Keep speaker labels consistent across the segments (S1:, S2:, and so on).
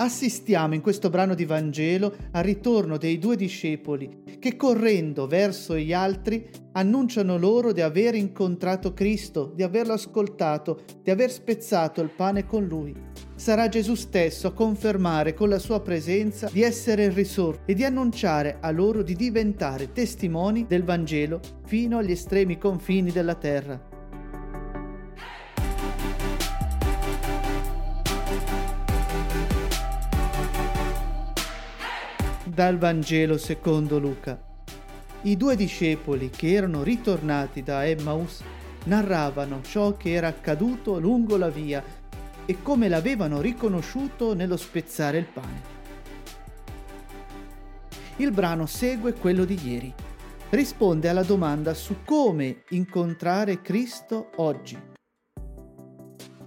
S1: Assistiamo in questo brano di Vangelo al ritorno dei due discepoli che correndo verso gli altri annunciano loro di aver incontrato Cristo, di averlo ascoltato, di aver spezzato il pane con lui. Sarà Gesù stesso a confermare con la sua presenza di essere il risorto e di annunciare a loro di diventare testimoni del Vangelo fino agli estremi confini della terra. Dal Vangelo secondo Luca. I due discepoli che erano ritornati da Emmaus narravano ciò che era accaduto lungo la via e come l'avevano riconosciuto nello spezzare il pane. Il brano segue quello di ieri. Risponde alla domanda su come incontrare Cristo oggi.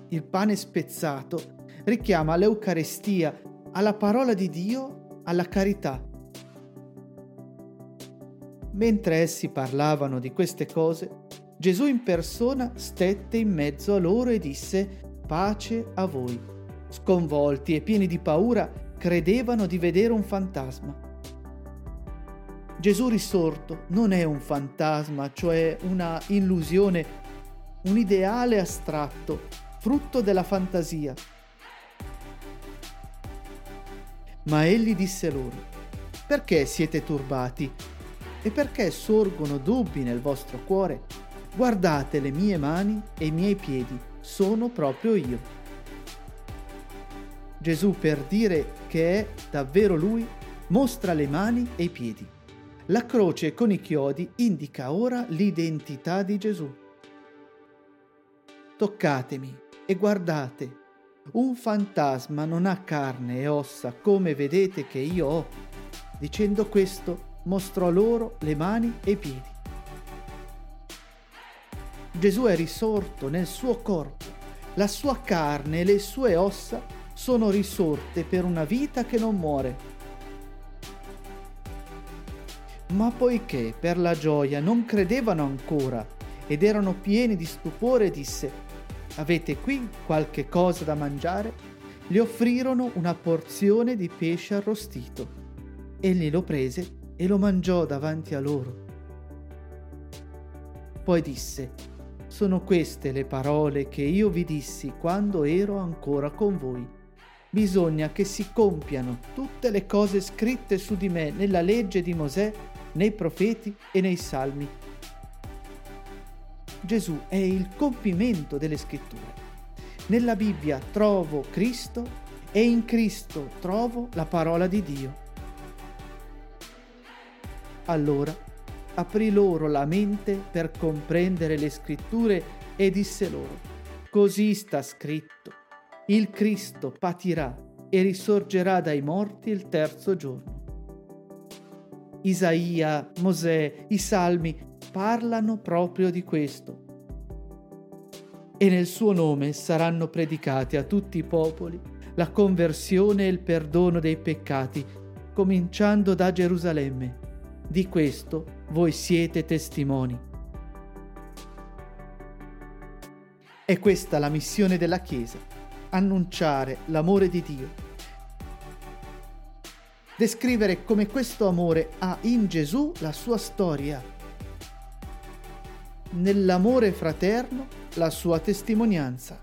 S1: Il pane spezzato richiama l'Eucarestia, alla parola di Dio alla carità. Mentre essi parlavano di queste cose, Gesù in persona stette in mezzo a loro e disse pace a voi. Sconvolti e pieni di paura, credevano di vedere un fantasma. Gesù risorto non è un fantasma, cioè una illusione, un ideale astratto, frutto della fantasia Ma egli disse loro, perché siete turbati? E perché sorgono dubbi nel vostro cuore? Guardate le mie mani e i miei piedi, sono proprio io. Gesù, per dire che è davvero lui, mostra le mani e i piedi. La croce con i chiodi indica ora l'identità di Gesù. Toccatemi e guardate un fantasma non ha carne e ossa come vedete che io ho. Dicendo questo, mostrò loro le mani e i piedi. Gesù è risorto nel suo corpo, la sua carne e le sue ossa sono risorte per una vita che non muore. Ma poiché per la gioia non credevano ancora ed erano pieni di stupore, disse, Avete qui qualche cosa da mangiare? Gli offrirono una porzione di pesce arrostito. Egli lo prese e lo mangiò davanti a loro. Poi disse, sono queste le parole che io vi dissi quando ero ancora con voi. Bisogna che si compiano tutte le cose scritte su di me nella legge di Mosè, nei profeti e nei salmi. Gesù è il compimento delle scritture. Nella Bibbia trovo Cristo e in Cristo trovo la parola di Dio. Allora aprì loro la mente per comprendere le scritture e disse loro, così sta scritto, il Cristo patirà e risorgerà dai morti il terzo giorno. Isaia, Mosè, i Salmi parlano proprio di questo. E nel suo nome saranno predicati a tutti i popoli la conversione e il perdono dei peccati, cominciando da Gerusalemme. Di questo voi siete testimoni. È questa la missione della Chiesa, annunciare l'amore di Dio. Descrivere come questo amore ha in Gesù la sua storia nell'amore fraterno la sua testimonianza.